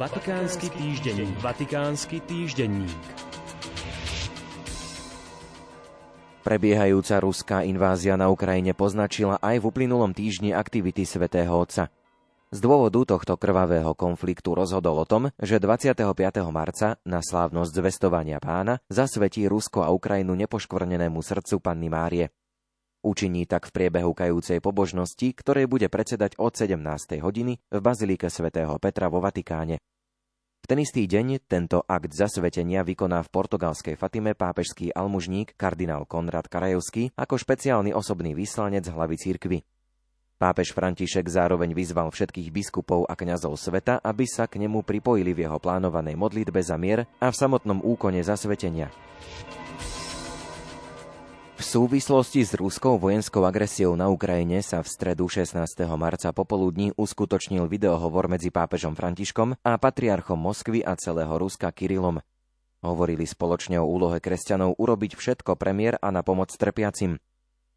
Vatikánsky týždenník. Vatikánsky týždenník. Prebiehajúca ruská invázia na Ukrajine poznačila aj v uplynulom týždni aktivity svätého Otca. Z dôvodu tohto krvavého konfliktu rozhodol o tom, že 25. marca na slávnosť zvestovania pána zasvetí Rusko a Ukrajinu nepoškvrnenému srdcu Panny Márie. Učiní tak v priebehu kajúcej pobožnosti, ktorej bude predsedať od 17. hodiny v Bazilike svätého Petra vo Vatikáne. V ten istý deň tento akt zasvetenia vykoná v portugalskej Fatime pápežský almužník kardinál Konrad Karajovský ako špeciálny osobný vyslanec hlavy cirkvy. Pápež František zároveň vyzval všetkých biskupov a kňazov sveta, aby sa k nemu pripojili v jeho plánovanej modlitbe za mier a v samotnom úkone zasvetenia. V súvislosti s ruskou vojenskou agresiou na Ukrajine sa v stredu 16. marca popoludní uskutočnil videohovor medzi pápežom Františkom a patriarchom Moskvy a celého Ruska Kirilom. Hovorili spoločne o úlohe kresťanov urobiť všetko premiér a na pomoc trpiacim.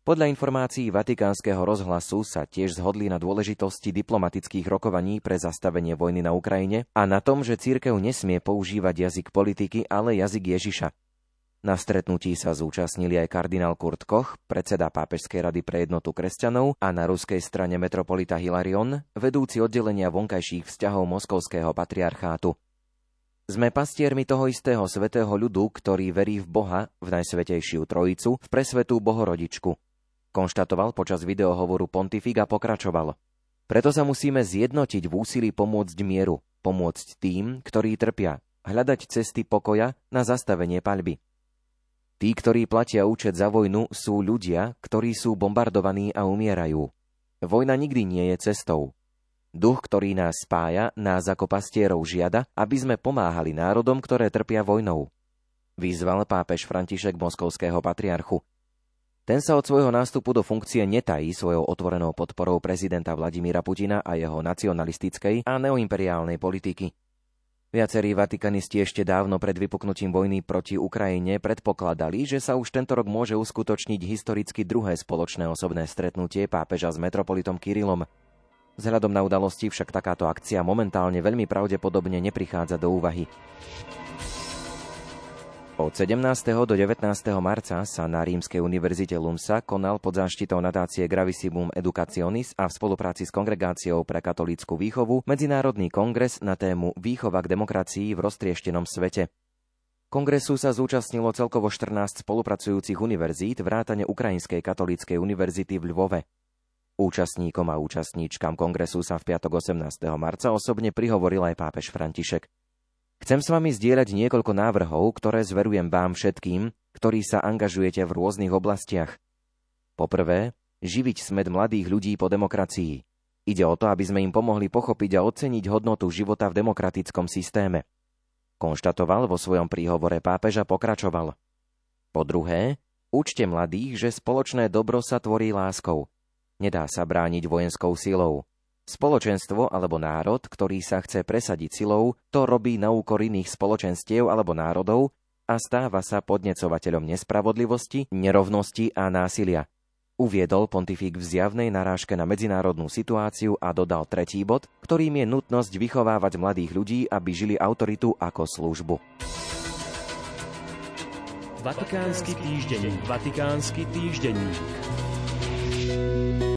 Podľa informácií Vatikánskeho rozhlasu sa tiež zhodli na dôležitosti diplomatických rokovaní pre zastavenie vojny na Ukrajine a na tom, že církev nesmie používať jazyk politiky, ale jazyk Ježiša. Na stretnutí sa zúčastnili aj kardinál Kurt Koch, predseda Pápežskej rady pre jednotu kresťanov a na ruskej strane metropolita Hilarion, vedúci oddelenia vonkajších vzťahov Moskovského patriarchátu. Sme pastiermi toho istého svetého ľudu, ktorý verí v Boha, v Najsvetejšiu Trojicu, v presvetú Bohorodičku. Konštatoval počas videohovoru pontifik a pokračoval. Preto sa musíme zjednotiť v úsilí pomôcť mieru, pomôcť tým, ktorí trpia, hľadať cesty pokoja na zastavenie paľby. Tí, ktorí platia účet za vojnu, sú ľudia, ktorí sú bombardovaní a umierajú. Vojna nikdy nie je cestou. Duch, ktorý nás spája, nás ako pastierov žiada, aby sme pomáhali národom, ktoré trpia vojnou. Vyzval pápež František moskovského patriarchu. Ten sa od svojho nástupu do funkcie netají svojou otvorenou podporou prezidenta Vladimíra Putina a jeho nacionalistickej a neoimperiálnej politiky. Viacerí vatikanisti ešte dávno pred vypuknutím vojny proti Ukrajine predpokladali, že sa už tento rok môže uskutočniť historicky druhé spoločné osobné stretnutie pápeža s metropolitom Kirilom. Vzhľadom na udalosti však takáto akcia momentálne veľmi pravdepodobne neprichádza do úvahy. Od 17. do 19. marca sa na Rímskej univerzite Lumsa konal pod záštitou nadácie Gravissimum Educationis a v spolupráci s Kongregáciou pre katolícku výchovu Medzinárodný kongres na tému Výchova k demokracii v roztrieštenom svete. Kongresu sa zúčastnilo celkovo 14 spolupracujúcich univerzít vrátane Ukrajinskej katolíckej univerzity v Lvove. Účastníkom a účastníčkam kongresu sa v piatok 18. marca osobne prihovoril aj pápež František. Chcem s vami zdieľať niekoľko návrhov, ktoré zverujem vám všetkým, ktorí sa angažujete v rôznych oblastiach. Poprvé, živiť smed mladých ľudí po demokracii. Ide o to, aby sme im pomohli pochopiť a oceniť hodnotu života v demokratickom systéme. Konštatoval vo svojom príhovore pápež a pokračoval. Po druhé, učte mladých, že spoločné dobro sa tvorí láskou. Nedá sa brániť vojenskou silou. Spoločenstvo alebo národ, ktorý sa chce presadiť silou, to robí na úkor iných spoločenstiev alebo národov a stáva sa podnecovateľom nespravodlivosti, nerovnosti a násilia. Uviedol pontifik v zjavnej narážke na medzinárodnú situáciu a dodal tretí bod, ktorým je nutnosť vychovávať mladých ľudí, aby žili autoritu ako službu. Vatikánsky týždenník. Vatikánsky týždenník.